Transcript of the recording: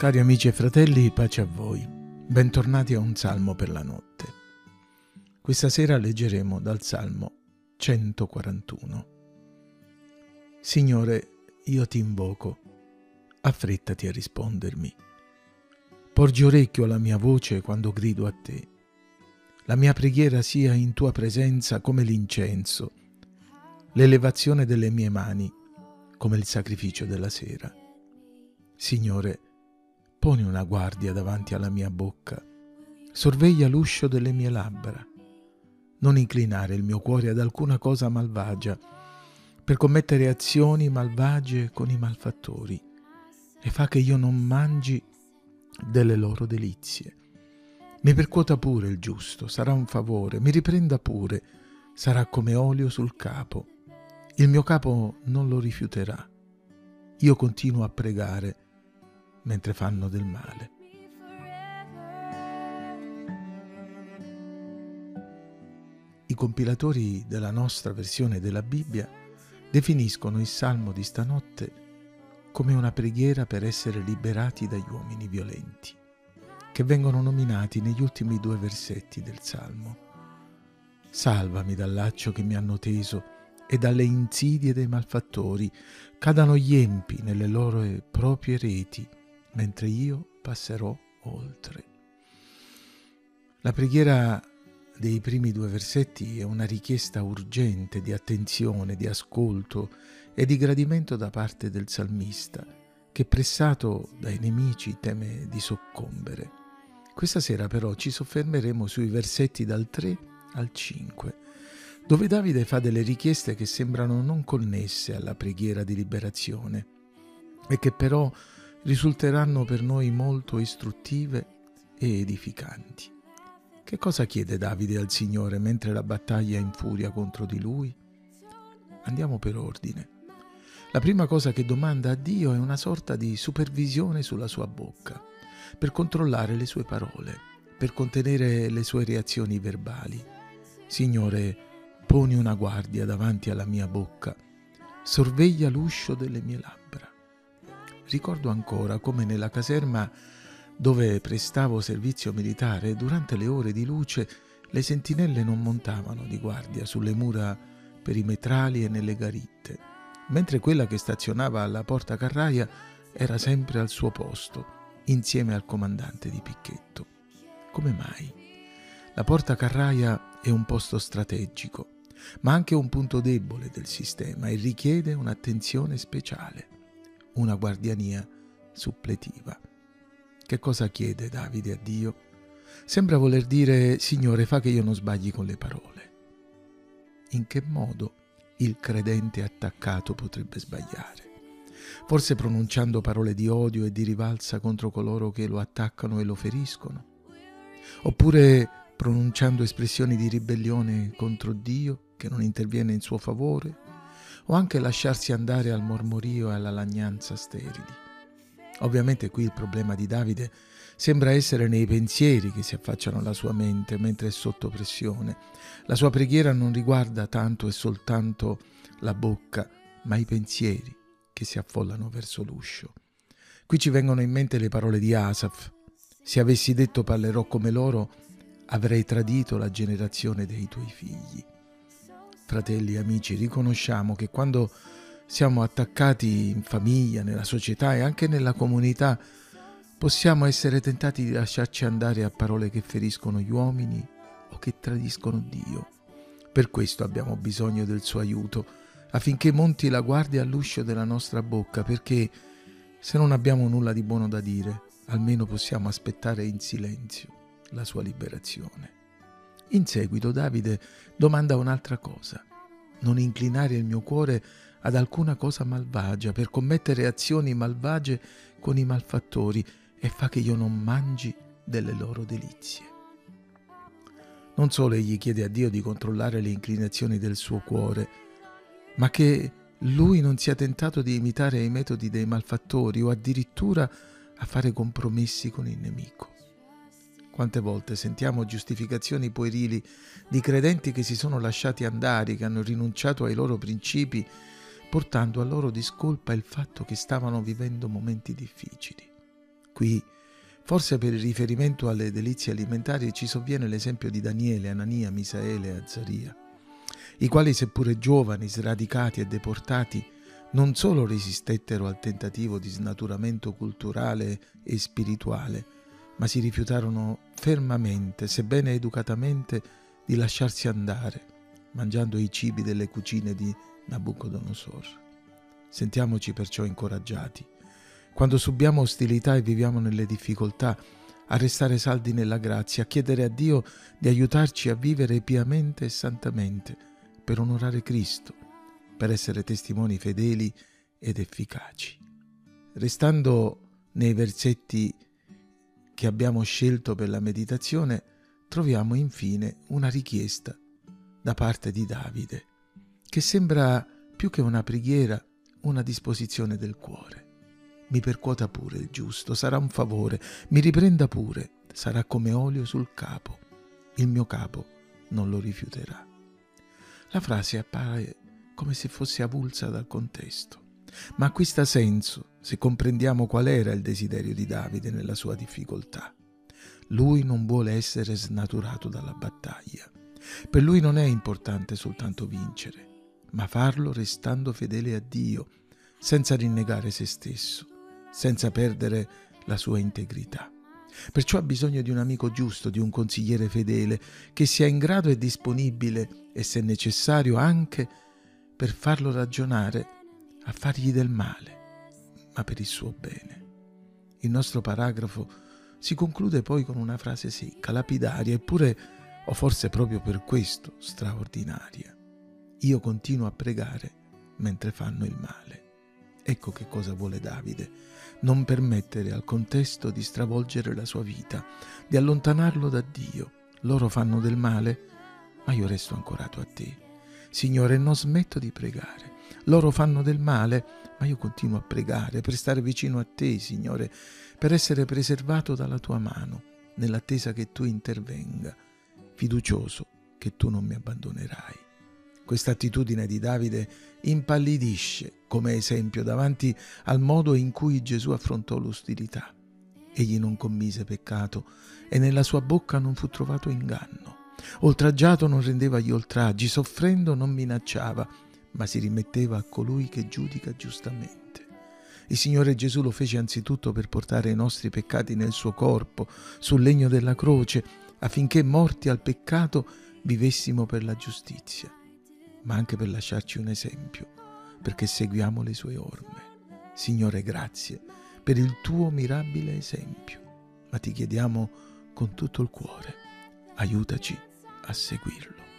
Cari amici e fratelli, pace a voi. Bentornati a un salmo per la notte. Questa sera leggeremo dal Salmo 141. Signore, io ti invoco, affrettati a rispondermi. Porgi orecchio alla mia voce quando grido a te. La mia preghiera sia in tua presenza come l'incenso, l'elevazione delle mie mani come il sacrificio della sera. Signore, Poni una guardia davanti alla mia bocca, sorveglia l'uscio delle mie labbra. Non inclinare il mio cuore ad alcuna cosa malvagia, per commettere azioni malvagie con i malfattori, e fa che io non mangi delle loro delizie. Mi percuota pure il giusto, sarà un favore, mi riprenda pure, sarà come olio sul capo. Il mio capo non lo rifiuterà. Io continuo a pregare mentre fanno del male. I compilatori della nostra versione della Bibbia definiscono il salmo di stanotte come una preghiera per essere liberati dagli uomini violenti, che vengono nominati negli ultimi due versetti del salmo. Salvami dal laccio che mi hanno teso e dalle insidie dei malfattori, cadano gli empi nelle loro proprie reti mentre io passerò oltre. La preghiera dei primi due versetti è una richiesta urgente di attenzione, di ascolto e di gradimento da parte del salmista, che pressato dai nemici teme di soccombere. Questa sera però ci soffermeremo sui versetti dal 3 al 5, dove Davide fa delle richieste che sembrano non connesse alla preghiera di liberazione e che però risulteranno per noi molto istruttive e edificanti. Che cosa chiede Davide al Signore mentre la battaglia infuria contro di lui? Andiamo per ordine. La prima cosa che domanda a Dio è una sorta di supervisione sulla sua bocca, per controllare le sue parole, per contenere le sue reazioni verbali. Signore, poni una guardia davanti alla mia bocca, sorveglia l'uscio delle mie labbra. Ricordo ancora come nella caserma dove prestavo servizio militare, durante le ore di luce, le sentinelle non montavano di guardia sulle mura perimetrali e nelle garitte, mentre quella che stazionava alla porta carraia era sempre al suo posto, insieme al comandante di picchetto. Come mai? La porta carraia è un posto strategico, ma anche un punto debole del sistema e richiede un'attenzione speciale una guardiania suppletiva. Che cosa chiede Davide a Dio? Sembra voler dire, Signore, fa che io non sbagli con le parole. In che modo il credente attaccato potrebbe sbagliare? Forse pronunciando parole di odio e di rivalsa contro coloro che lo attaccano e lo feriscono? Oppure pronunciando espressioni di ribellione contro Dio che non interviene in suo favore? O anche lasciarsi andare al mormorio e alla lagnanza sterili. Ovviamente qui il problema di Davide sembra essere nei pensieri che si affacciano alla sua mente mentre è sotto pressione. La sua preghiera non riguarda tanto e soltanto la bocca, ma i pensieri che si affollano verso l'uscio. Qui ci vengono in mente le parole di Asaf. Se avessi detto parlerò come loro, avrei tradito la generazione dei tuoi figli fratelli e amici, riconosciamo che quando siamo attaccati in famiglia, nella società e anche nella comunità, possiamo essere tentati di lasciarci andare a parole che feriscono gli uomini o che tradiscono Dio. Per questo abbiamo bisogno del suo aiuto, affinché monti la guardia all'uscio della nostra bocca, perché se non abbiamo nulla di buono da dire, almeno possiamo aspettare in silenzio la sua liberazione. In seguito Davide domanda un'altra cosa. Non inclinare il mio cuore ad alcuna cosa malvagia per commettere azioni malvagie con i malfattori e fa che io non mangi delle loro delizie. Non solo egli chiede a Dio di controllare le inclinazioni del suo cuore, ma che lui non sia tentato di imitare i metodi dei malfattori o addirittura a fare compromessi con il nemico. Quante volte sentiamo giustificazioni puerili di credenti che si sono lasciati andare, che hanno rinunciato ai loro principi, portando a loro discolpa il fatto che stavano vivendo momenti difficili. Qui, forse per il riferimento alle delizie alimentari, ci sovviene l'esempio di Daniele, Anania, Misaele e Azzaria, i quali, seppure giovani, sradicati e deportati, non solo resistettero al tentativo di snaturamento culturale e spirituale, ma si rifiutarono fermamente, sebbene educatamente, di lasciarsi andare, mangiando i cibi delle cucine di Nabucodonosor. Sentiamoci perciò incoraggiati, quando subiamo ostilità e viviamo nelle difficoltà, a restare saldi nella grazia, a chiedere a Dio di aiutarci a vivere piamente e santamente per onorare Cristo, per essere testimoni fedeli ed efficaci. Restando nei versetti che abbiamo scelto per la meditazione, troviamo infine una richiesta da parte di Davide, che sembra più che una preghiera, una disposizione del cuore. Mi percuota pure il giusto, sarà un favore, mi riprenda pure, sarà come olio sul capo, il mio capo non lo rifiuterà. La frase appare come se fosse avulsa dal contesto, ma acquista senso se comprendiamo qual era il desiderio di Davide nella sua difficoltà. Lui non vuole essere snaturato dalla battaglia. Per lui non è importante soltanto vincere, ma farlo restando fedele a Dio, senza rinnegare se stesso, senza perdere la sua integrità. Perciò ha bisogno di un amico giusto, di un consigliere fedele, che sia in grado e disponibile, e se necessario anche per farlo ragionare, a fargli del male, ma per il suo bene. Il nostro paragrafo si conclude poi con una frase secca, lapidaria, eppure, o forse proprio per questo, straordinaria. Io continuo a pregare mentre fanno il male. Ecco che cosa vuole Davide, non permettere al contesto di stravolgere la sua vita, di allontanarlo da Dio. Loro fanno del male, ma io resto ancorato a te. Signore, non smetto di pregare. Loro fanno del male, ma io continuo a pregare per stare vicino a te, Signore, per essere preservato dalla tua mano, nell'attesa che tu intervenga, fiducioso che tu non mi abbandonerai. Questa attitudine di Davide impallidisce come esempio davanti al modo in cui Gesù affrontò l'ostilità. Egli non commise peccato e nella sua bocca non fu trovato inganno. Oltraggiato non rendeva gli oltraggi, soffrendo non minacciava, ma si rimetteva a colui che giudica giustamente. Il Signore Gesù lo fece anzitutto per portare i nostri peccati nel suo corpo, sul legno della croce, affinché morti al peccato vivessimo per la giustizia, ma anche per lasciarci un esempio, perché seguiamo le sue orme. Signore, grazie per il tuo mirabile esempio, ma ti chiediamo con tutto il cuore, aiutaci a seguirlo.